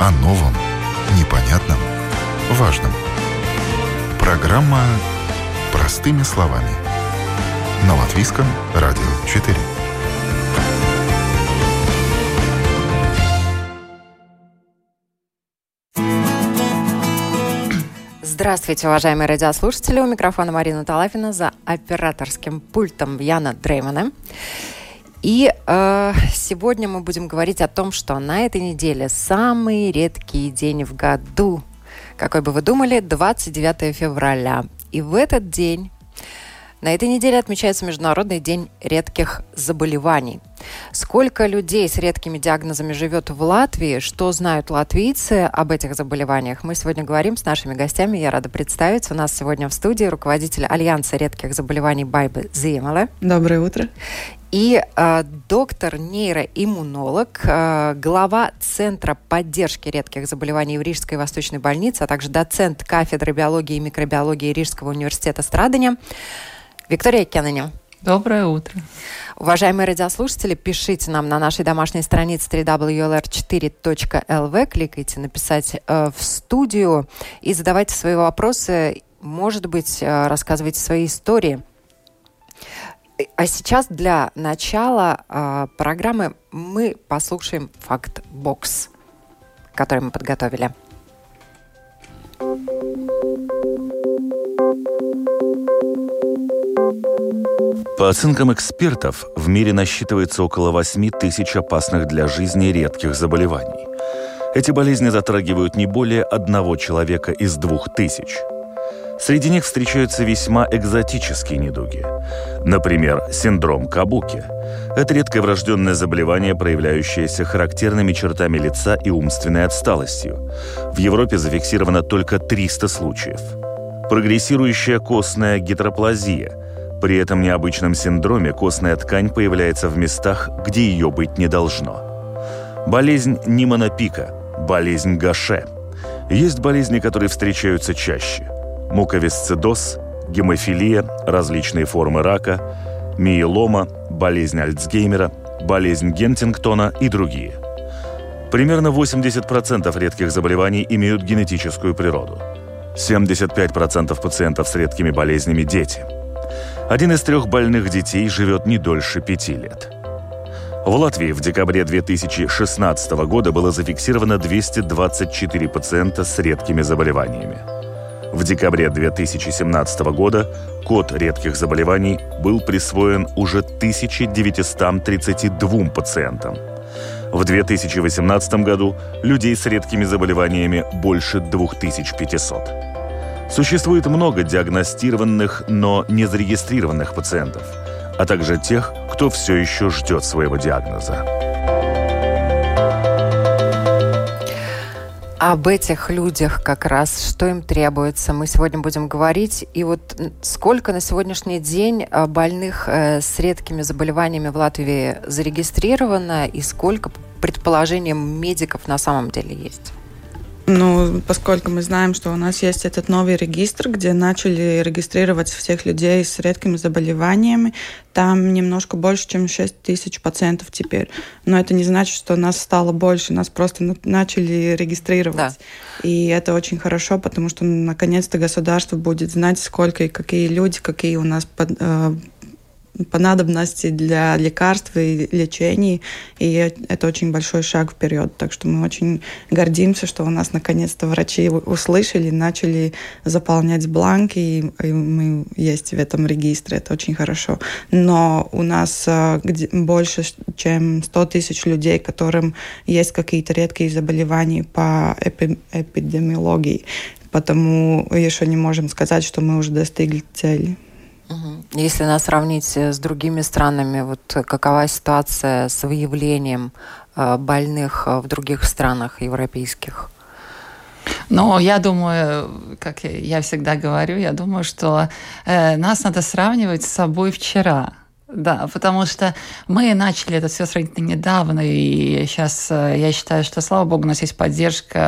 О новом, непонятном, важном. Программа «Простыми словами». На Латвийском радио 4. Здравствуйте, уважаемые радиослушатели. У микрофона Марина Талафина за операторским пультом Яна Дреймана. И э, сегодня мы будем говорить о том, что на этой неделе самый редкий день в году. Какой бы вы думали, 29 февраля. И в этот день на этой неделе отмечается Международный день редких заболеваний. Сколько людей с редкими диагнозами живет в Латвии, что знают латвийцы об этих заболеваниях, мы сегодня говорим с нашими гостями. Я рада представить. У нас сегодня в студии руководитель Альянса редких заболеваний Байбы Зимала. Доброе утро. И э, доктор-нейроиммунолог, э, глава Центра поддержки редких заболеваний в Рижской Восточной больнице, а также доцент кафедры биологии и микробиологии Рижского университета Страдания Виктория Кенненя. Доброе утро. Уважаемые радиослушатели, пишите нам на нашей домашней странице www.4.lv, кликайте «Написать э, в студию» и задавайте свои вопросы, может быть, э, рассказывайте свои истории. А сейчас для начала э, программы мы послушаем факт-бокс, который мы подготовили. По оценкам экспертов, в мире насчитывается около 8 тысяч опасных для жизни редких заболеваний. Эти болезни затрагивают не более одного человека из двух тысяч. Среди них встречаются весьма экзотические недуги. Например, синдром Кабуки. Это редкое врожденное заболевание, проявляющееся характерными чертами лица и умственной отсталостью. В Европе зафиксировано только 300 случаев. Прогрессирующая костная гидроплазия – при этом необычном синдроме костная ткань появляется в местах, где ее быть не должно. Болезнь Ниманопика, болезнь Гаше. Есть болезни, которые встречаются чаще. Муковисцидоз, гемофилия, различные формы рака, миелома, болезнь Альцгеймера, болезнь Гентингтона и другие. Примерно 80% редких заболеваний имеют генетическую природу. 75% пациентов с редкими болезнями – дети – один из трех больных детей живет не дольше пяти лет. В Латвии в декабре 2016 года было зафиксировано 224 пациента с редкими заболеваниями. В декабре 2017 года код редких заболеваний был присвоен уже 1932 пациентам. В 2018 году людей с редкими заболеваниями больше 2500. Существует много диагностированных, но не зарегистрированных пациентов, а также тех, кто все еще ждет своего диагноза. Об этих людях как раз, что им требуется, мы сегодня будем говорить. И вот сколько на сегодняшний день э, больных э, с редкими заболеваниями в Латвии зарегистрировано и сколько, по предположениям медиков, на самом деле есть? Ну, поскольку мы знаем, что у нас есть этот новый регистр, где начали регистрировать всех людей с редкими заболеваниями, там немножко больше, чем 6 тысяч пациентов теперь. Но это не значит, что нас стало больше, нас просто начали регистрировать. Да. И это очень хорошо, потому что наконец-то государство будет знать, сколько и какие люди, какие у нас э, по надобности для лекарств и лечений, и это очень большой шаг вперед. Так что мы очень гордимся, что у нас наконец-то врачи услышали, начали заполнять бланки, и, и мы есть в этом регистре, это очень хорошо. Но у нас а, больше, чем 100 тысяч людей, которым есть какие-то редкие заболевания по эпи эпидемиологии, потому еще не можем сказать, что мы уже достигли цели. Если нас сравнить э, с другими странами, вот какова ситуация с выявлением э, больных э, в других странах европейских? Ну, я думаю, как я всегда говорю, я думаю, что э, нас надо сравнивать с собой вчера. Да, потому что мы начали это все сравнительно недавно, и сейчас э, я считаю, что, слава богу, у нас есть поддержка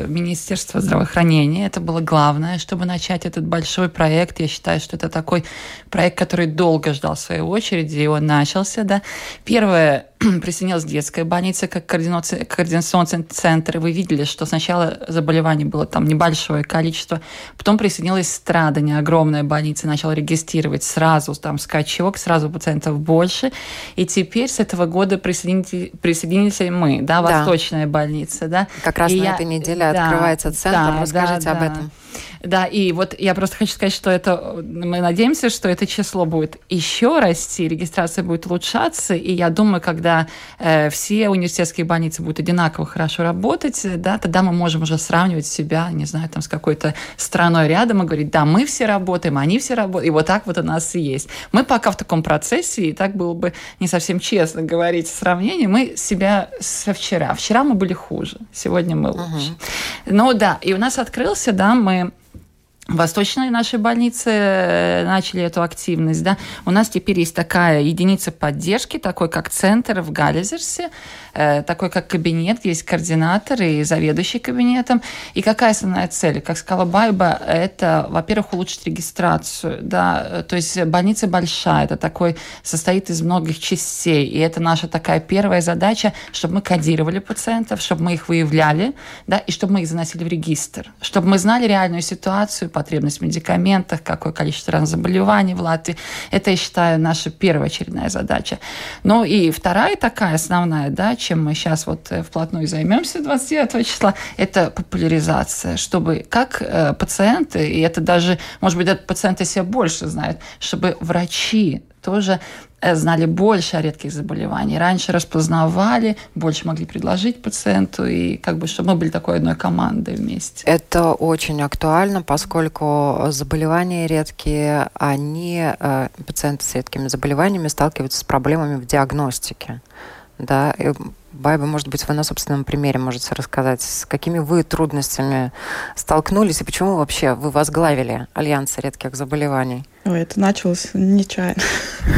э, Министерства здравоохранения. Это было главное, чтобы начать этот большой проект. Я считаю, что это такой проект, который долго ждал своей очереди, и он начался. Да. Первое, присоединилась детская больница как координационный центр. Вы видели, что сначала заболеваний было там небольшое количество, потом присоединилась Страдания, огромная больница, начала регистрировать сразу там скачок, сразу пациентов больше. И теперь с этого года присоединились, мы, да, Восточная да. больница, да. Как раз и на я, этой неделе да, открывается центр. Да, Расскажите да, об этом. Да, и вот я просто хочу сказать, что это мы надеемся, что это число будет еще расти, регистрация будет улучшаться, и я думаю, когда э, все университетские больницы будут одинаково хорошо работать, да, тогда мы можем уже сравнивать себя, не знаю, там с какой-то страной рядом и говорить, да, мы все работаем, они все работают, и вот так вот у нас и есть. Мы пока в таком процессе, и так было бы не совсем честно говорить в сравнении, мы себя со вчера. Вчера мы были хуже, сегодня мы лучше. Uh-huh. Ну да, и у нас открылся, да, мы восточной нашей больнице э, начали эту активность. Да. У нас теперь есть такая единица поддержки, такой как центр в Галлизерсе, э, такой как кабинет, есть координатор и заведующий кабинетом. И какая основная цель? Как сказала Байба, это, во-первых, улучшить регистрацию. Да. То есть больница большая, это такой, состоит из многих частей. И это наша такая первая задача, чтобы мы кодировали пациентов, чтобы мы их выявляли, да, и чтобы мы их заносили в регистр, чтобы мы знали реальную ситуацию, потребность в медикаментах, какое количество разных заболеваний в Латвии. Это, я считаю, наша первоочередная задача. Ну и вторая такая основная, да, чем мы сейчас вот э, вплотную займемся 29 числа, это популяризация, чтобы как э, пациенты, и это даже, может быть, этот пациенты себя больше знают, чтобы врачи тоже знали больше о редких заболеваниях. Раньше распознавали, больше могли предложить пациенту, и как бы, чтобы мы были такой одной командой вместе. Это очень актуально, поскольку заболевания редкие, они, э, пациенты с редкими заболеваниями сталкиваются с проблемами в диагностике. Да, Байба, может быть, вы на собственном примере можете рассказать, с какими вы трудностями столкнулись и почему вообще вы возглавили Альянс редких заболеваний? Ой, это началось нечаянно.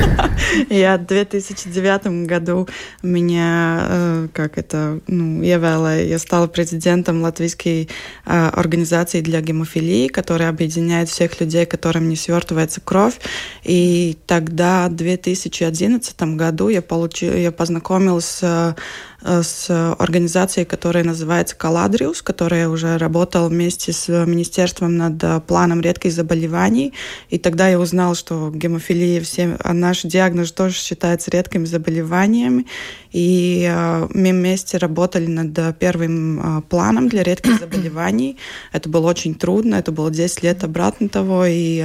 Я в 2009 году меня, э, как это, ну, я вела, я стала президентом латвийской э, организации для гемофилии, которая объединяет всех людей, которым не свертывается кровь. И тогда, в 2011 году, я, получила, я познакомилась Э, с организацией, которая называется «Каладриус», которая уже работала вместе с Министерством над э, планом редких заболеваний. И тогда я узнала, что гемофилия, все, а наш диагноз тоже считается редкими заболеваниями. И э, мы вместе работали над первым планом для редких заболеваний. Это было очень трудно, это было 10 лет обратно того. И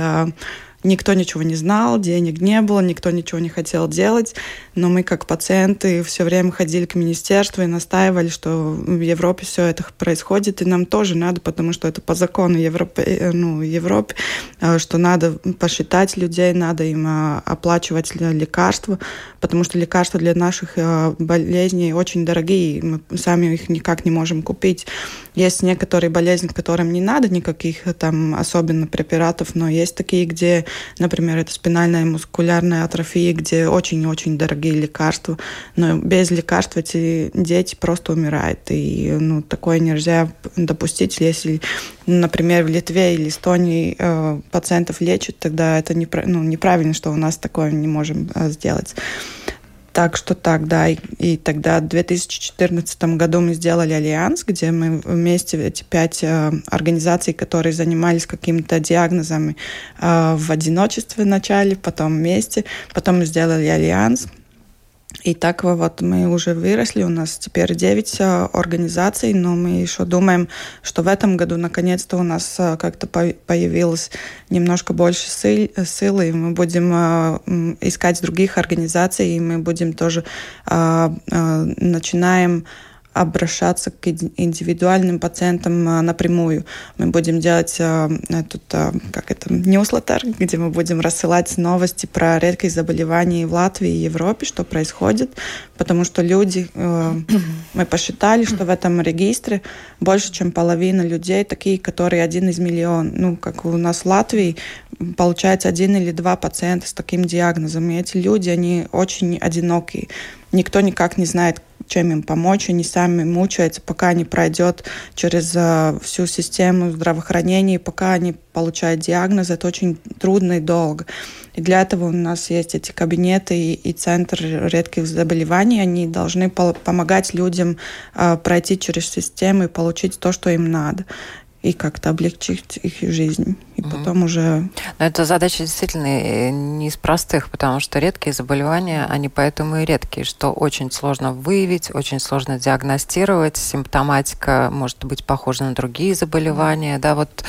Никто ничего не знал, денег не было, никто ничего не хотел делать. Но мы, как пациенты, все время ходили к министерству и настаивали, что в Европе все это происходит, и нам тоже надо, потому что это по закону Европы, э, ну, Европы, э, что надо посчитать людей, надо им э, оплачивать лекарства, потому что лекарства для наших болезней очень дорогие, мы сами их никак не можем купить. Есть некоторые болезни, которым не надо никаких там особенно препаратов, но есть такие, где Например, это спинальная мускулярная атрофия, где очень-очень дорогие лекарства. Но без лекарств эти дети просто умирают. И ну, такое нельзя допустить, если, например, в Литве или Эстонии э, пациентов лечат, тогда это не, ну, неправильно, что у нас такое не можем э, сделать. Так что так, да. И, и тогда в 2014 году мы сделали альянс, где мы вместе эти пять э, организаций, которые занимались какими-то диагнозами э, в одиночестве вначале, потом вместе, потом мы сделали альянс. И так вот мы уже выросли, у нас теперь 9 э, организаций, но мы еще думаем, что в этом году наконец-то у нас э, как-то появилось немножко больше силы, и мы будем э, искать других организаций, и мы будем тоже начинаем обращаться к индивидуальным пациентам а, напрямую. Мы будем делать а, этот, а, как это, ньюслеттер, где мы будем рассылать новости про редкие заболевания в Латвии и Европе, что происходит, потому что люди, мы посчитали, что в этом регистре больше, чем половина людей, такие, которые один из миллиона. Ну, как у нас в Латвии, получается один или два пациента с таким диагнозом. И эти люди, они очень одинокие. Никто никак не знает, чем им помочь, они сами мучаются, пока не пройдет через uh, всю систему здравоохранения, пока они получают диагноз, это очень трудно и долго. И для этого у нас есть эти кабинеты и, и центр редких заболеваний, они должны по помогать людям uh, пройти через систему и получить то, что им надо и как-то облегчить их жизнь. И mm-hmm. потом уже... Но эта задача действительно э, не из простых, потому что редкие заболевания, они поэтому и редкие, что очень сложно выявить, очень сложно диагностировать. Симптоматика может быть похожа на другие заболевания. Да, вот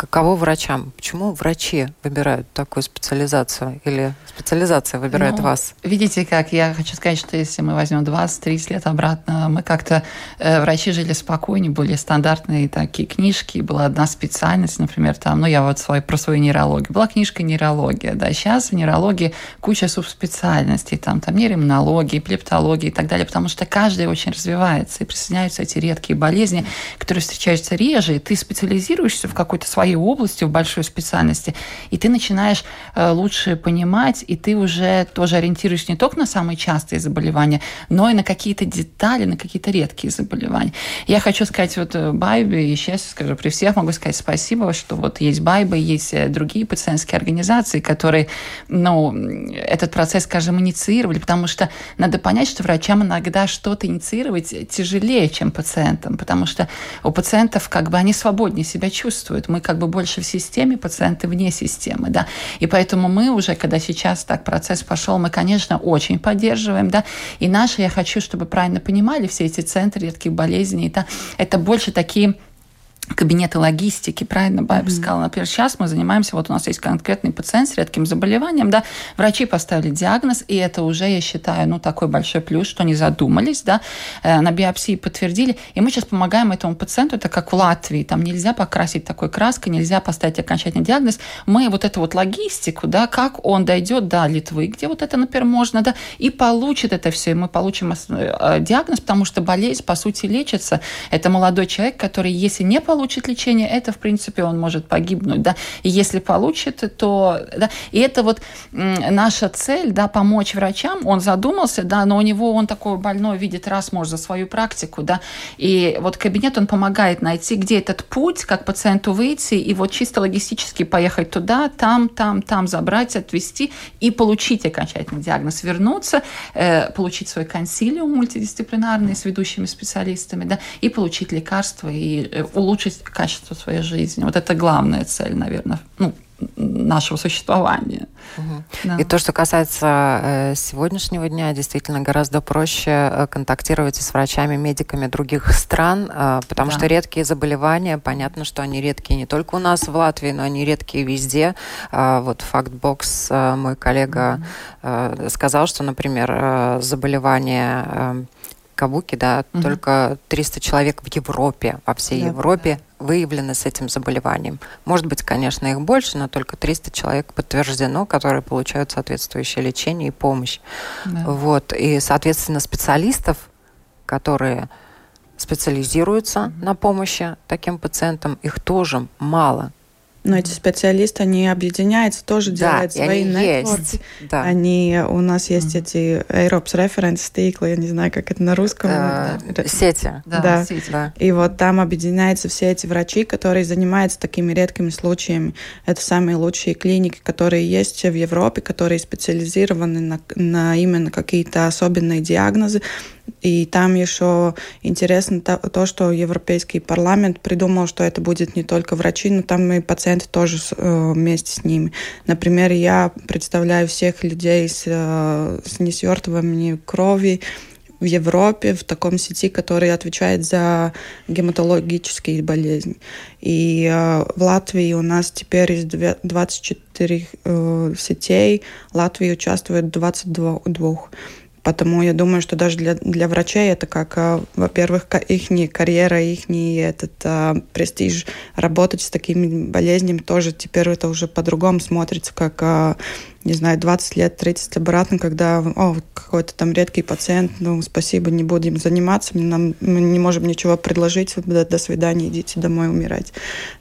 Каково врачам? Почему врачи выбирают такую специализацию или специализация выбирает ну, вас? Видите, как я хочу сказать, что если мы возьмем 20-30 лет обратно, мы как-то, э, врачи жили спокойнее, были стандартные такие книжки, была одна специальность, например, там, ну я вот свой, про свою нейрологию, была книжка нейрология, да, сейчас в нейрологии куча субспециальностей, там, там нейромонология, плептология и так далее, потому что каждая очень развивается, и присоединяются эти редкие болезни, которые встречаются реже, и ты специализируешься в какой-то своей своей области, в большой специальности, и ты начинаешь э, лучше понимать, и ты уже тоже ориентируешься не только на самые частые заболевания, но и на какие-то детали, на какие-то редкие заболевания. Я хочу сказать вот э, Байбе, и сейчас скажу, при всех могу сказать спасибо, что вот есть Байба, есть э, другие пациентские организации, которые, ну, этот процесс, скажем, инициировали, потому что надо понять, что врачам иногда что-то инициировать тяжелее, чем пациентам, потому что у пациентов как бы они свободнее себя чувствуют. Мы как бы больше в системе, пациенты вне системы, да. И поэтому мы уже, когда сейчас так процесс пошел, мы, конечно, очень поддерживаем, да. И наши, я хочу, чтобы правильно понимали, все эти центры редких болезней, да, это больше такие кабинеты логистики, правильно Байб mm-hmm. сказала. Например, сейчас мы занимаемся, вот у нас есть конкретный пациент с редким заболеванием, да, врачи поставили диагноз, и это уже, я считаю, ну, такой большой плюс, что они задумались, да, э, на биопсии подтвердили, и мы сейчас помогаем этому пациенту, это как в Латвии, там нельзя покрасить такой краской, нельзя поставить окончательный диагноз, мы вот эту вот логистику, да, как он дойдет до Литвы, где вот это, например, можно, да, и получит это все, и мы получим э, диагноз, потому что болезнь, по сути, лечится. Это молодой человек, который, если не получит лечение, это, в принципе, он может погибнуть, да, и если получит, то, да, и это вот наша цель, да, помочь врачам, он задумался, да, но у него он такой больной видит раз, может, за свою практику, да, и вот кабинет, он помогает найти, где этот путь, как пациенту выйти, и вот чисто логистически поехать туда, там, там, там забрать, отвезти и получить окончательный диагноз, вернуться, э, получить свой консилиум мультидисциплинарный с ведущими специалистами, да, и получить лекарства и э, улучшить улучшить качество своей жизни. Вот это главная цель, наверное, ну, нашего существования. Угу. Да. И то, что касается э, сегодняшнего дня, действительно гораздо проще э, контактировать с врачами, медиками других стран, э, потому да. что редкие заболевания, понятно, что они редкие не только у нас в Латвии, но они редкие везде. Вот Фактбокс, мой коллега, э, сказал, что, например, заболевание Кабуки, да, угу. только 300 человек в Европе, во всей да, Европе да. выявлены с этим заболеванием. Может быть, конечно, их больше, но только 300 человек подтверждено, которые получают соответствующее лечение и помощь. Да. Вот. И, соответственно, специалистов, которые специализируются угу. на помощи таким пациентам, их тоже мало. Но эти специалисты, они объединяются, тоже да, делают свои нетворки. Да. Они, у нас есть mm-hmm. эти Европс референс стиклы, я не знаю, как это на русском. Э, сети. Да, да. Сети. да. И вот там объединяются все эти врачи, которые занимаются такими редкими случаями. Это самые лучшие клиники, которые есть в Европе, которые специализированы на, на именно какие-то особенные диагнозы. И там еще интересно то, то, что Европейский парламент придумал, что это будет не только врачи, но там и пациенты тоже э, вместе с ними. Например, я представляю всех людей с, э, с несвертыванием крови, в Европе, в таком сети, который отвечает за гематологические болезни. И э, в Латвии у нас теперь из 24 э, сетей, Латвия участвует в 22. Потому я думаю, что даже для, для врачей это как, а, во-первых, их карьера, их этот а, престиж работать с такими болезнями тоже теперь это уже по-другому смотрится, как а, не знаю, 20 лет, 30 обратно, когда о, какой-то там редкий пациент, ну, спасибо, не будем заниматься, нам, мы не можем ничего предложить, до, до свидания, идите домой умирать.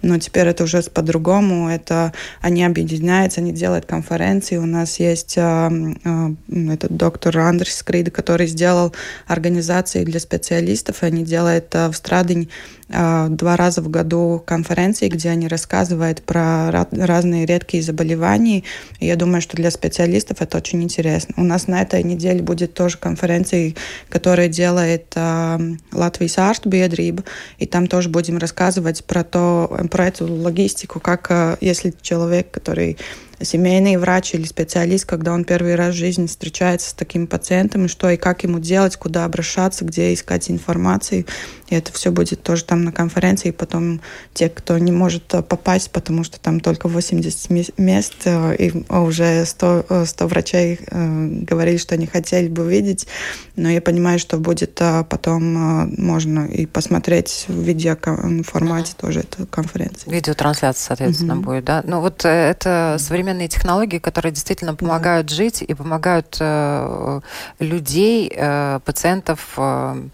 Но теперь это уже по-другому, это они объединяются, они делают конференции, у нас есть э, э, этот доктор Андрес Скрид, который сделал организации для специалистов, и они делают э, в Страдень два раза в году конференции, где они рассказывают про разные редкие заболевания. И я думаю, что для специалистов это очень интересно. У нас на этой неделе будет тоже конференция, которая делает э, Латвийс Ārstbiedrība, и там тоже будем рассказывать про, то, про эту логистику, как э, если человек, который семейный врач или специалист, когда он первый раз в жизни встречается с таким пациентом, и что и как ему делать, куда обращаться, где искать информацию. И это все будет тоже там на конференции. И потом те, кто не может э, попасть, потому что там только 80 мест, э, и уже 100, 100 э, врачей говорили, что они хотели бы видеть. Но я понимаю, что будет потом можно и посмотреть в видеоформате тоже эту конференцию. Видеотрансляция, соответственно, mm-hmm. будет, да? Ну вот это современные технологии, которые действительно помогают mm-hmm. жить и помогают э, людей, э, пациентов э,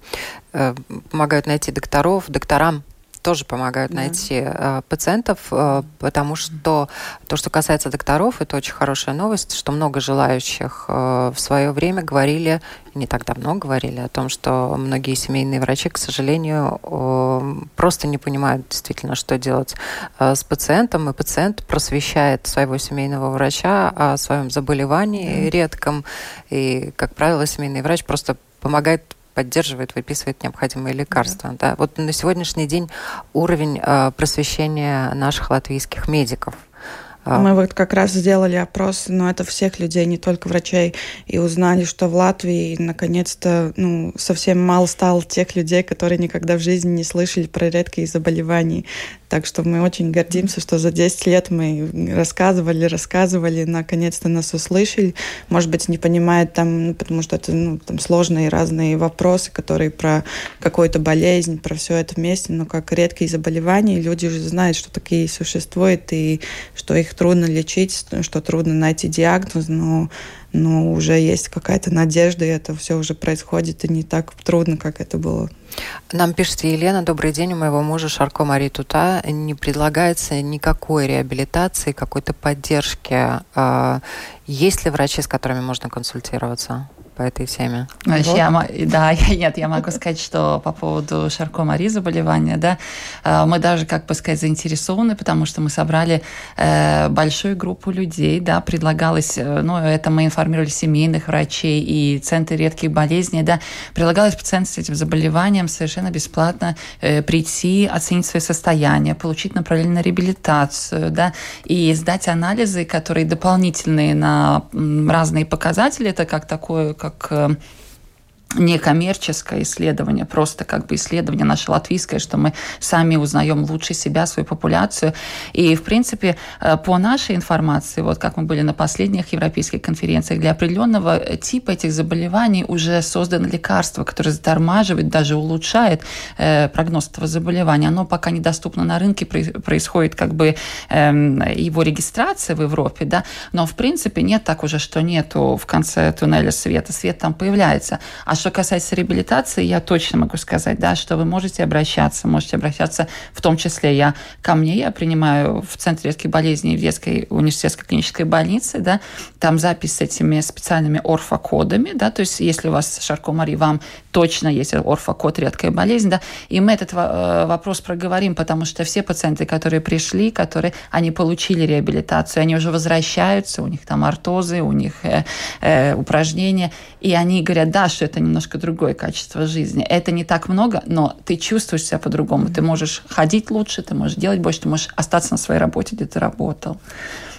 Э, помогают найти докторов, докторам тоже помогают да. найти э, пациентов, э, потому что то, что касается докторов, это очень хорошая новость, что много желающих э, в свое время говорили, не так давно говорили о том, что многие семейные врачи, к сожалению, э, просто не понимают действительно, что делать э, с пациентом, и пациент просвещает своего семейного врача о своем заболевании редком, и, как правило, семейный врач просто помогает поддерживает, выписывает необходимые лекарства. Да. Да. Вот на сегодняшний день уровень э, просвещения наших латвийских медиков. Мы вот как раз сделали опрос, но это всех людей, не только врачей, и узнали, что в Латвии наконец-то ну, совсем мало стало тех людей, которые никогда в жизни не слышали про редкие заболевания. Так что мы очень гордимся, что за 10 лет мы рассказывали, рассказывали, наконец-то нас услышали. Может быть, не понимают там, ну, потому что это ну, там сложные разные вопросы, которые про какую-то болезнь, про все это вместе, но как редкие заболевания, люди уже знают, что такие существуют, и что их трудно лечить, что трудно найти диагноз, но но уже есть какая-то надежда, и это все уже происходит, и не так трудно, как это было. Нам пишет Елена, добрый день, у моего мужа Шарко Мари Тута не предлагается никакой реабилитации, какой-то поддержки. А, есть ли врачи, с которыми можно консультироваться? По этой теме? Значит, вот. я, да, я, нет, я могу сказать, что по поводу Шарко-Мари заболевания, да, э, мы даже, как бы сказать, заинтересованы, потому что мы собрали э, большую группу людей, да, предлагалось, э, ну, это мы информировали семейных врачей и центры редких болезней, да, предлагалось пациентам с этим заболеванием совершенно бесплатно э, прийти, оценить свое состояние, получить направление на реабилитацию, да, и сдать анализы, которые дополнительные на разные показатели, это как такое, как э, некоммерческое исследование, просто как бы исследование наше латвийское, что мы сами узнаем лучше себя, свою популяцию. И, в принципе, э, по нашей информации, вот как мы были на последних европейских конференциях, для определенного типа этих заболеваний уже создано лекарство, которое затормаживает, даже улучшает э, прогноз этого заболевания. Оно пока недоступно на рынке, происходит как бы э, его регистрация в Европе, да, но, в принципе, нет так уже, что нету в конце туннеля света. Свет там появляется. А что касается реабилитации, я точно могу сказать, да, что вы можете обращаться, можете обращаться в том числе я ко мне, я принимаю в Центре редких болезней в детской университетской клинической больнице, да, там запись с этими специальными орфокодами, да, то есть если у вас Шарко Мари, вам точно есть орфокод редкая болезнь, да, и мы этот э, вопрос проговорим, потому что все пациенты, которые пришли, которые, они получили реабилитацию, они уже возвращаются, у них там ортозы, у них э, э, упражнения, и они говорят, да, что это не немножко другое качество жизни. Это не так много, но ты чувствуешь себя по-другому. Ты можешь ходить лучше, ты можешь делать больше, ты можешь остаться на своей работе, где ты работал.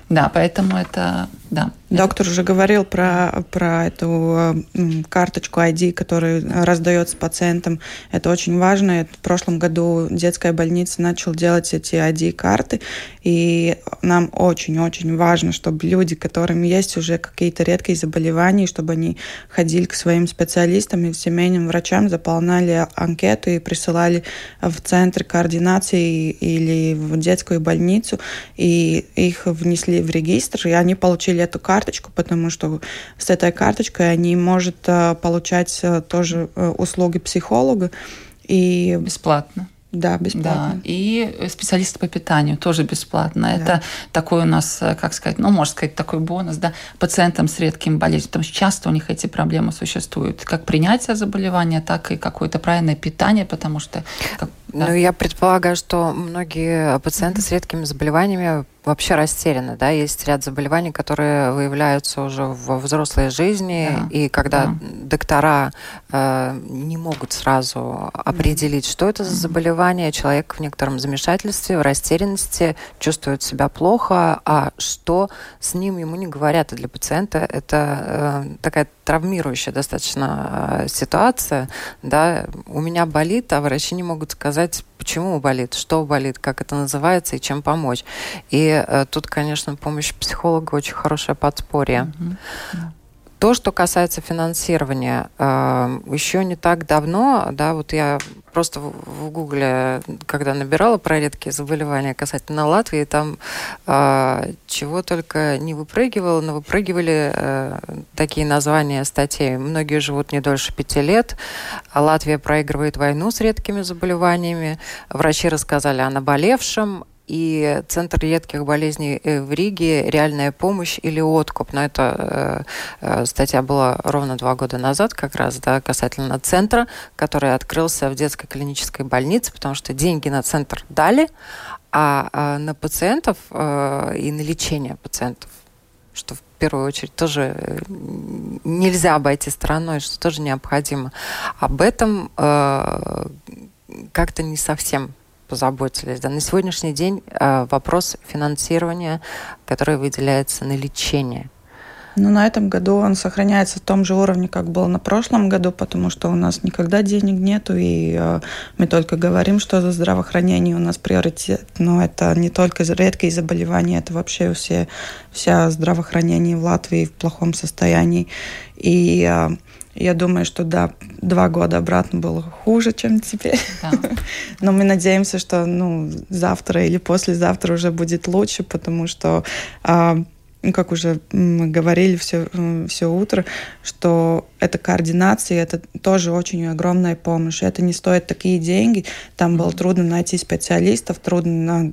Да, поэтому это, да. Доктор уже говорил про, про эту карточку ID, которую раздается пациентам. Это очень важно. В прошлом году детская больница начала делать эти ID-карты, и нам очень-очень важно, чтобы люди, которым есть уже какие-то редкие заболевания, чтобы они ходили к своим специалистам и семейным врачам, заполняли анкету и присылали в центр координации или в детскую больницу, и их внесли в регистр, и они получили эту карту, карточку, потому что с этой карточкой они могут получать тоже услуги психолога. И... Бесплатно. Да, бесплатно. Да. И специалисты по питанию тоже бесплатно. Да. Это такой у нас, э, как сказать, ну, можно сказать, такой бонус, да, пациентам с редкими болезнями, потому что часто у них эти проблемы существуют. Как принятие заболевания, так и какое-то правильное питание, потому что... Как, да. Ну, я предполагаю, что многие пациенты с редкими заболеваниями вообще растеряны, да, есть ряд заболеваний, которые выявляются уже во взрослой жизни, да. и когда да. доктора э, не могут сразу определить, что это за заболевание, человек в некотором замешательстве, в растерянности, чувствует себя плохо, а что с ним ему не говорят, и для пациента это э, такая травмирующая достаточно э, ситуация, да, у меня болит, а врачи не могут сказать, почему болит, что болит, как это называется и чем помочь. И э, тут, конечно, помощь психолога очень хорошее подспорье. Mm-hmm. То, что касается финансирования, э, еще не так давно, да, вот я просто в Гугле, когда набирала про редкие заболевания касательно Латвии, там э, чего только не выпрыгивало, но выпрыгивали э, такие названия статей. Многие живут не дольше пяти лет, а Латвия проигрывает войну с редкими заболеваниями, врачи рассказали о наболевшем, и Центр редких болезней э, в Риге «Реальная помощь» или «Откуп». Но эта э, э, статья была ровно два года назад как раз, да, касательно центра, который открылся в детской клинической больнице, потому что деньги на центр дали, а, а на пациентов э, и на лечение пациентов что в первую очередь тоже э, нельзя обойти стороной, что тоже необходимо. Об этом э, как-то не совсем позаботились. Да, на сегодняшний день э, вопрос финансирования, который выделяется на лечение. Ну, на этом году он сохраняется в том же уровне, как был на прошлом году, потому что у нас никогда денег нету, и э, мы только говорим, что за здравоохранение у нас приоритет. Но это не только редкие заболевания, это вообще все, вся здравоохранение в Латвии в плохом состоянии. И э, я думаю, что да, два года обратно было хуже, чем теперь. Да. Но мы надеемся, что ну, завтра или послезавтра уже будет лучше, потому что а, ну, как уже мы говорили все, все утро, что это координация, это тоже очень огромная помощь. Это не стоит такие деньги. Там было трудно найти специалистов, трудно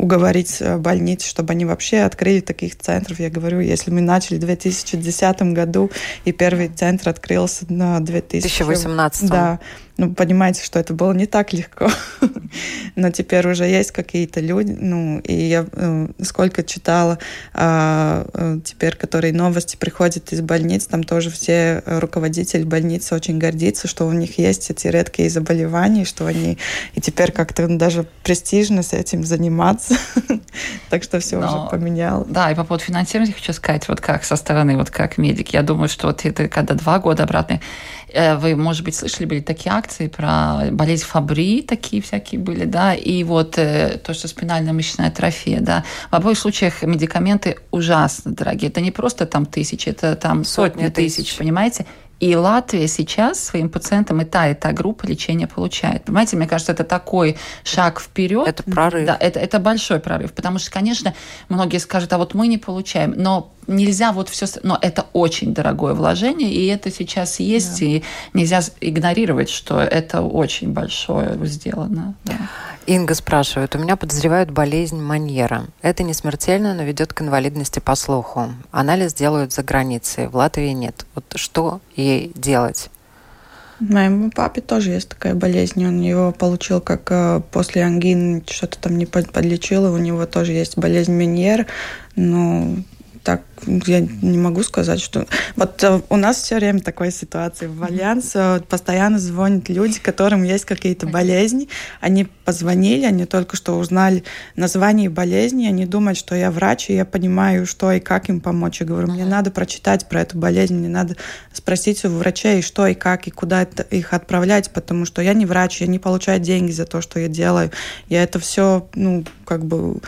уговорить э, больницы, чтобы они вообще открыли таких центров. Я говорю, если мы начали в 2010 году, и первый центр открылся на 2018. Да, ну, понимаете, что это было не так легко. Но теперь уже есть какие-то люди, ну, и я э, сколько читала а, э, теперь, которые новости приходят из больниц, там тоже все руководители больницы очень гордится, что у них есть эти редкие заболевания, что они и теперь как-то даже престижно с этим заниматься. так что все уже поменялось. Да, и по поводу финансирования хочу сказать, вот как со стороны, вот как медик, я думаю, что вот это когда два года обратно вы, может быть, слышали, были такие акции про болезнь Фабри, такие всякие были, да, и вот э, то, что спинальная мышечная атрофия, да. В обоих случаях медикаменты ужасно дорогие. Это не просто там тысячи, это там сотни, сотни тысяч, тысяч, понимаете? И Латвия сейчас своим пациентам и та, и та группа лечения получает. Понимаете, мне кажется, это такой шаг вперед. Это прорыв. Да, это, это большой прорыв. Потому что, конечно, многие скажут, а вот мы не получаем. Но нельзя вот все... Но это очень дорогое вложение, и это сейчас есть, да. и нельзя игнорировать, что это очень большое сделано. Да. Инга спрашивает, у меня подозревают болезнь Маньера. Это не смертельно, но ведет к инвалидности по слуху. Анализ делают за границей, в Латвии нет. Вот что ей делать? Моему папе тоже есть такая болезнь. Он его получил как э, после ангины, что-то там не подлечил, у него тоже есть болезнь Меньер. Но так я не могу сказать, что... Вот э, у нас все время такая ситуация. В Альянс э, постоянно звонят люди, которым есть какие-то болезни. Они позвонили, они только что узнали название болезни, они думают, что я врач, и я понимаю, что и как им помочь. Я говорю, мне надо прочитать про эту болезнь, мне надо спросить у врачей, что и как, и куда их отправлять, потому что я не врач, я не получаю деньги за то, что я делаю. Я это все, ну, как бы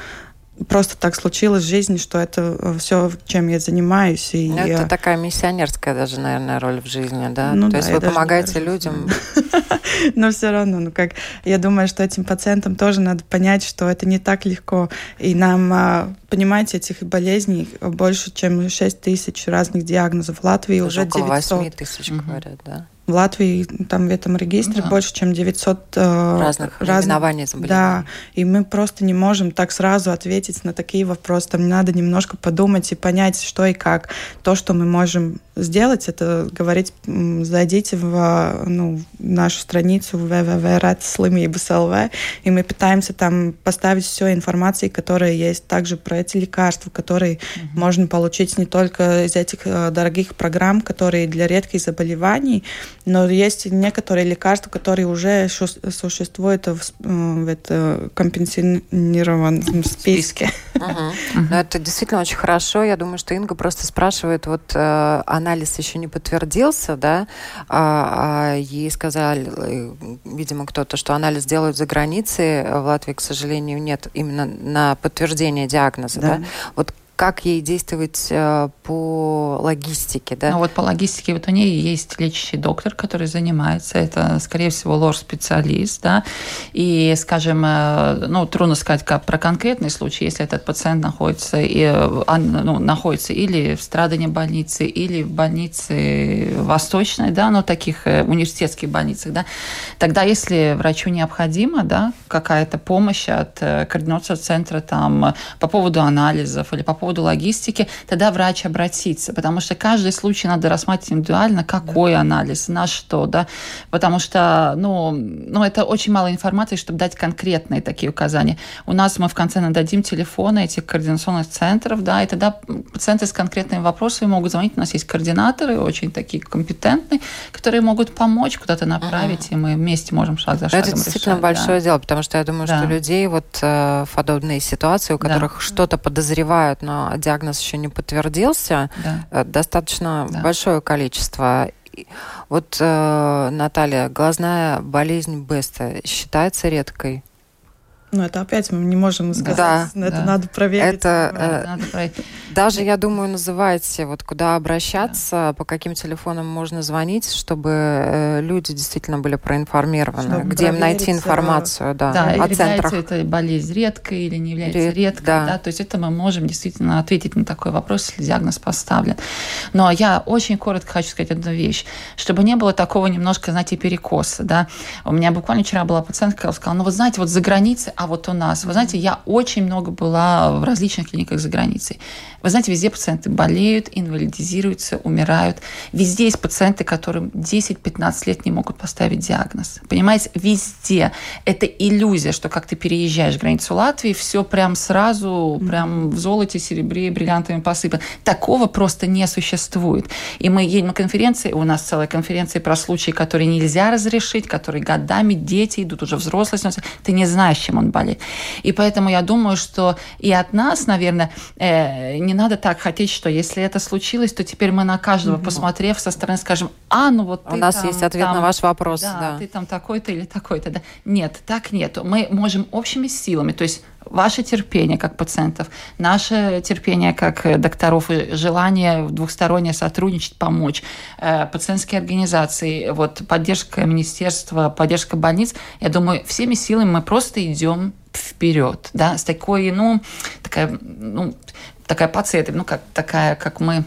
просто так случилось в жизни, что это э, все, чем я занимаюсь. И ну, я... Это такая миссионерская даже, наверное, роль в жизни, да? Ну, То да, есть вы помогаете людям. Но все равно, ну как, я думаю, что этим пациентам тоже надо понять, что это не так легко. И нам а, понимаете, этих болезней больше, чем 6 тысяч разных диагнозов. В Латвии уже около 900. 8 тысяч, говорят, да? В Латвии там в этом регистре да. больше, чем 900 э, разных наименований заболеваний. Да, и мы просто не можем так сразу ответить на такие вопросы. Там надо немножко подумать и понять, что и как. То, что мы можем сделать, это говорить, зайдите в ну, нашу страницу www.ratslimības.lv, и мы пытаемся там поставить все информации, которая есть, также про эти лекарства, которые угу. можно получить не только из этих э, дорогих программ, которые для редких заболеваний, но есть некоторые лекарства, которые уже существуют в, в это компенсионированном списке. Но это действительно очень хорошо. Я думаю, что Инга просто спрашивает, вот э, анализ еще не подтвердился, да, а, а ей сказали, видимо, кто-то, что анализ делают за границей. В Латвии, к сожалению, нет именно на подтверждение диагноза, да. да? Вот как ей действовать э, по логистике, да? Ну вот по логистике вот у нее есть лечащий доктор, который занимается, это, скорее всего, лор-специалист, да, и, скажем, э, ну, трудно сказать как про конкретный случай, если этот пациент находится, и, э, ну, находится или в Страдане больнице, или в больнице Восточной, да, но таких университетских больницах, да, тогда, если врачу необходимо, да, какая-то помощь от координационного центра там по поводу анализов или по поводу поводу логистики, тогда врач обратится, потому что каждый случай надо рассматривать индивидуально, какой да. анализ, на что, да, потому что, ну, ну, это очень мало информации, чтобы дать конкретные такие указания. У нас мы в конце нададим телефоны этих координационных центров, да, и тогда пациенты с конкретными вопросами могут звонить. У нас есть координаторы, очень такие компетентные, которые могут помочь куда-то направить, uh-huh. и мы вместе можем шаг за шагом Это действительно решать, большое да. дело, потому что я думаю, да. что людей вот э, в подобные ситуации, у которых да. что-то подозревают, но диагноз еще не подтвердился, да. Э, достаточно да. большое количество. Вот, э, Наталья, глазная болезнь Беста считается редкой? Ну, это опять мы не можем сказать. Да, это да. надо проверить. Это, э, надо проверить. Даже, я думаю, называйте, вот куда обращаться, да. по каким телефонам можно звонить, чтобы э, люди действительно были проинформированы, чтобы где им найти э, информацию да, да, о центрах. это болезнь редкая или не является Ред, редкой. Да. Да, то есть это мы можем действительно ответить на такой вопрос, если диагноз поставлен. Но я очень коротко хочу сказать одну вещь, чтобы не было такого немножко, знаете, перекоса. Да? У меня буквально вчера была пациентка, которая сказала, ну, вы знаете, вот за границей а вот у нас. Вы знаете, я очень много была в различных клиниках за границей. Вы знаете, везде пациенты болеют, инвалидизируются, умирают. Везде есть пациенты, которым 10-15 лет не могут поставить диагноз. Понимаете, везде. Это иллюзия, что как ты переезжаешь границу Латвии, все прям сразу, прям в золоте, серебре, бриллиантами посыпано. Такого просто не существует. И мы едем на конференции, у нас целая конференция про случаи, которые нельзя разрешить, которые годами дети идут, уже взрослые. Ты не знаешь, чем он болеть. И поэтому я думаю, что и от нас, наверное, э, не надо так хотеть, что если это случилось, то теперь мы на каждого, угу. посмотрев со стороны, скажем, а, ну вот У нас там, есть ответ там, на ваш вопрос. Да, да, ты там такой-то или такой-то. Да. Нет, так нет. Мы можем общими силами, то есть ваше терпение как пациентов, наше терпение как докторов и желание двухсторонне сотрудничать, помочь, э, пациентские организации, вот поддержка министерства, поддержка больниц, я думаю, всеми силами мы просто идем вперед, да, с такой, ну, такая, ну, такая пациент, ну, как такая, как мы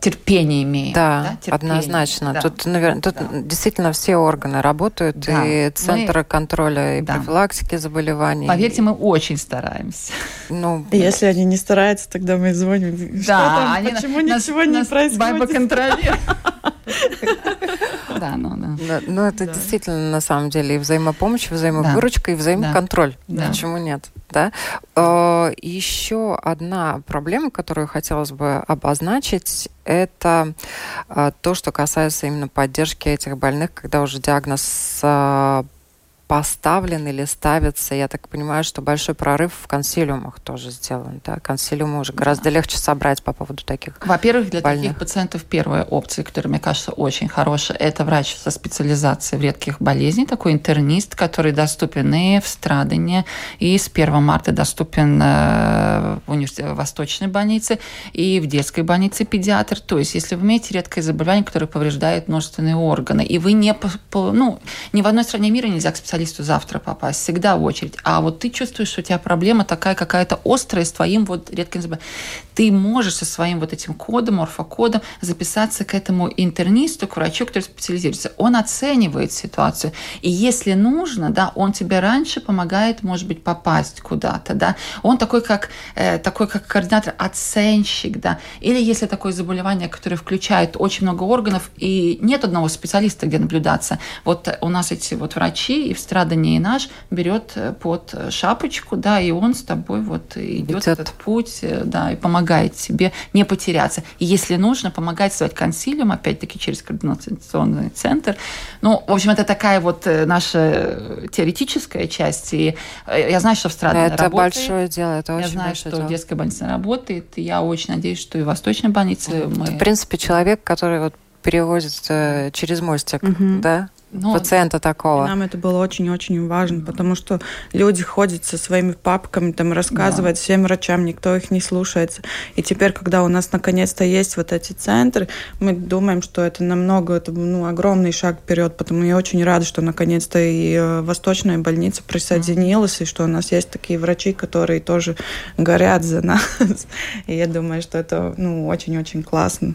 терпение имеем. Да, да? Терпение. однозначно. Да. Тут, наверное, тут да. действительно все органы работают, да. и центры мы... контроля и да. профилактики заболеваний. Поверьте, мы очень стараемся. Ну, Если они не стараются, тогда мы звоним. Да, Что там? Они Почему нас, ничего нас, не происходит? Баба контролирует. Да, ну да. Ну это действительно на самом деле и взаимопомощь, и взаимовыручка, и взаимоконтроль. Почему нет? Да? Э, Еще одна проблема, которую хотелось бы обозначить, это э, то, что касается именно поддержки этих больных, когда уже диагноз э, поставлен или ставится. Я так понимаю, что большой прорыв в консилиумах тоже сделан. Да? Консилиумы уже гораздо да. легче собрать по поводу таких Во-первых, для больных. таких пациентов первая опция, которая, мне кажется, очень хорошая, это врач со специализацией в редких болезнях, такой интернист, который доступен и в Страдане, и с 1 марта доступен э, в университете Восточной больнице, и в детской больнице педиатр. То есть, если вы имеете редкое заболевание, которое повреждает множественные органы, и вы не, ну, ни в одной стране мира нельзя к специалисту специалисту завтра попасть, всегда очередь. А вот ты чувствуешь, что у тебя проблема такая какая-то острая с твоим вот редким заболеванием. Ты можешь со своим вот этим кодом, морфокодом записаться к этому интернисту, к врачу, который специализируется. Он оценивает ситуацию. И если нужно, да, он тебе раньше помогает, может быть, попасть куда-то, да. Он такой, как, э, такой, как координатор, оценщик, да. Или если такое заболевание, которое включает очень много органов, и нет одного специалиста, где наблюдаться. Вот у нас эти вот врачи, и в страдании и наш, берет э, под шапочку, да, и он с тобой вот идет Идет. этот путь, э, да, и помогает тебе не потеряться. И если нужно, помогает создать консилиум, опять-таки через координационный центр. Ну, в общем, это такая вот э, наша теоретическая часть. И я знаю, что в Страдании Это работает. большое дело, это очень Я знаю, что дело. детская больница работает. И я очень надеюсь, что и Восточная больница мы... В принципе, человек, который вот перевозит э, через мостик, угу. да? Ну, пациента такого. Нам это было очень-очень важно, потому что люди ходят со своими папками, там рассказывают да. всем врачам, никто их не слушается. И теперь, когда у нас наконец-то есть вот эти центры, мы думаем, что это намного, это ну, огромный шаг вперед, потому я очень рада, что наконец-то и э, Восточная больница присоединилась, mm. и что у нас есть такие врачи, которые тоже горят за нас. И я думаю, что это ну, очень-очень классно.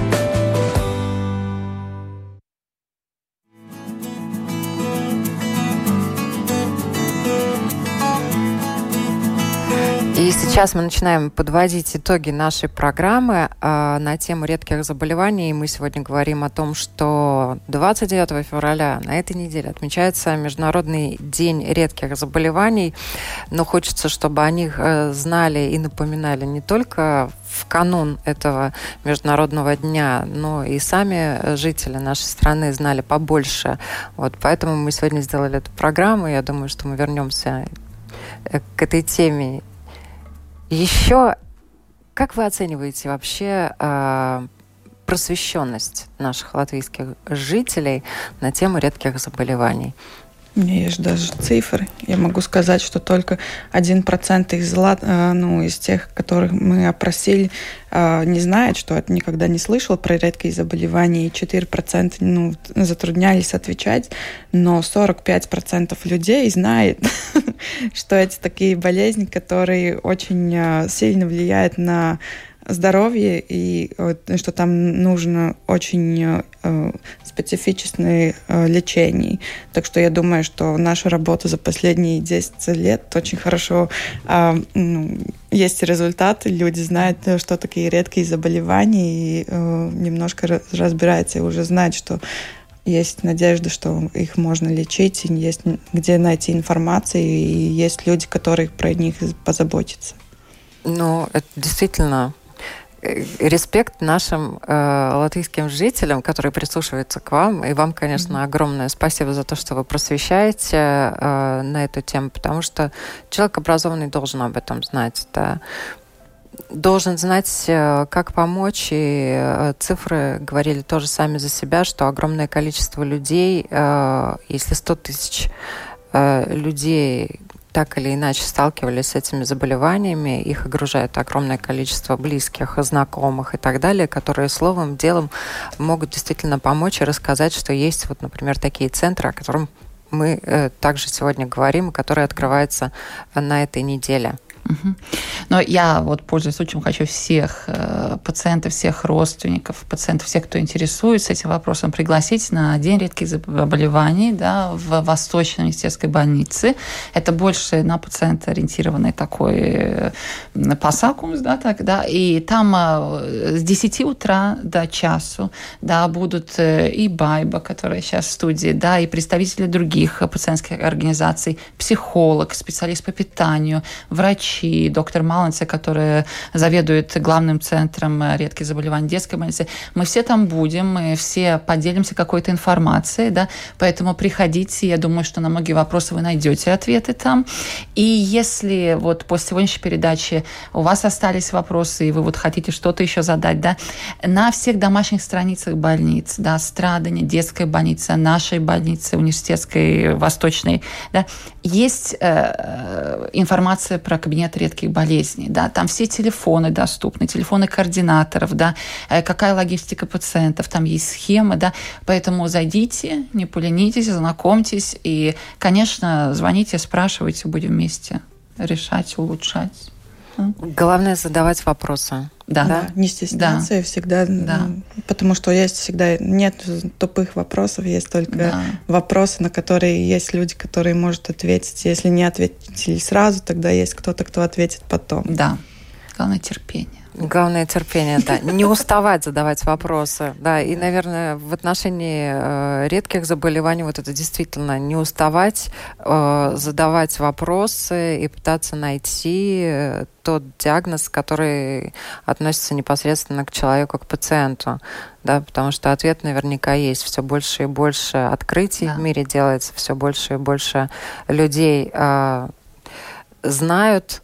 И сейчас мы начинаем подводить итоги нашей программы э, на тему редких заболеваний. И мы сегодня говорим о том, что 29 февраля на этой неделе отмечается Международный день редких заболеваний. Но хочется, чтобы о них э, знали и напоминали не только в канун этого международного дня, но и сами жители нашей страны знали побольше. Вот поэтому мы сегодня сделали эту программу. Я думаю, что мы вернемся э, к этой теме еще, как вы оцениваете вообще э, просвещенность наших латвийских жителей на тему редких заболеваний? У меня есть даже цифры. Я могу сказать, что только 1% из, э, ну, из тех, которых мы опросили, э, не знает, что это никогда не слышал про редкие заболевания, и 4% ну, затруднялись отвечать, но 45% людей знает, что эти такие болезни, которые очень э, сильно влияют на здоровье и что там нужно очень э, специфичное э, лечение. Так что я думаю, что наша работа за последние 10 лет очень хорошо э, ну, есть результаты, люди знают, что такие редкие заболевания и э, немножко разбираются и уже знают, что есть надежда, что их можно лечить, и есть где найти информацию, и есть люди, которые про них позаботятся. Ну, это действительно Э, респект нашим э, латвийским жителям, которые прислушиваются к вам. И вам, конечно, огромное спасибо за то, что вы просвещаете э, на эту тему, потому что человек образованный должен об этом знать. Да должен знать, э, как помочь, и э, цифры говорили тоже сами за себя, что огромное количество людей, если 100 тысяч людей так или иначе сталкивались с этими заболеваниями, их огружает огромное количество близких, знакомых и так далее, которые словом, делом могут действительно помочь и рассказать, что есть, вот, например, такие центры, о которых мы э, также сегодня говорим, которые открываются на этой неделе. Но я вот, пользуясь случаем, хочу всех э, пациентов, всех родственников, пациентов, всех, кто интересуется этим вопросом, пригласить на День редких заболеваний да, в Восточной университетской больнице. Это больше на пациента ориентированный такой э, пасакумс, да, так, да, и там э, с 10 утра до часу, да, будут э, и Байба, которая сейчас в студии, да, и представители других пациентских организаций, психолог, специалист по питанию, врачи, и доктор Маланце, которая заведует главным центром э, редких заболеваний детской больницы. Мы все там будем, мы все поделимся какой-то информацией, да, поэтому приходите, я думаю, что на многие вопросы вы найдете ответы там. И если вот после сегодняшней передачи у вас остались вопросы, и вы вот хотите что-то еще задать, да, на всех домашних страницах больниц, да, Страдания, детская больница, нашей больницы, университетской, восточной, да, есть э, э информация про кабинет нет редких болезней, да, там все телефоны доступны, телефоны координаторов, да, э, какая логистика пациентов, там есть схемы, да, поэтому зайдите, не поленитесь, знакомьтесь и, конечно, звоните, спрашивайте, будем вместе решать, улучшать. Главное задавать вопросы. Да. да. Не стесняться да. всегда, да. потому что есть всегда нет тупых вопросов, есть только да. вопросы, на которые есть люди, которые могут ответить. Если не ответили сразу, тогда есть кто-то, кто ответит потом. Да. Главное терпение. Главное терпение, да. Не уставать задавать вопросы. Да, и, наверное, в отношении э, редких заболеваний вот это действительно не уставать, э, задавать вопросы и пытаться найти э, тот диагноз, который относится непосредственно к человеку, к пациенту. Да, потому что ответ наверняка есть. Все больше и больше открытий да. в мире делается, все больше и больше людей э, знают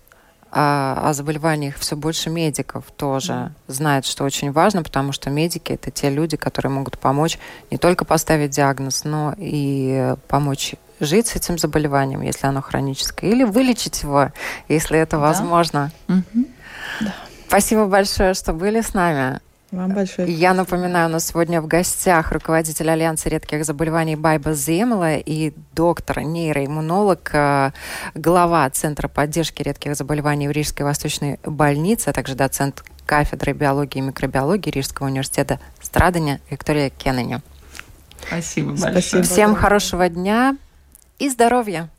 о, о заболеваниях все больше медиков тоже mm. знают, что очень важно, потому что медики это те люди, которые могут помочь не только поставить диагноз, но и помочь жить с этим заболеванием, если оно хроническое, или вылечить его, если это да. возможно. Mm-hmm. Да. Спасибо большое, что были с нами. Вам большое Я напоминаю, у нас сегодня в гостях руководитель Альянса редких заболеваний Байба Земла и доктор, нейроиммунолог, э, глава Центра поддержки редких заболеваний в Рижской Восточной больнице, а также доцент кафедры биологии и микробиологии Рижского университета Страдания Виктория Кеннене. Спасибо большое. Спасибо. Всем хорошего дня и здоровья!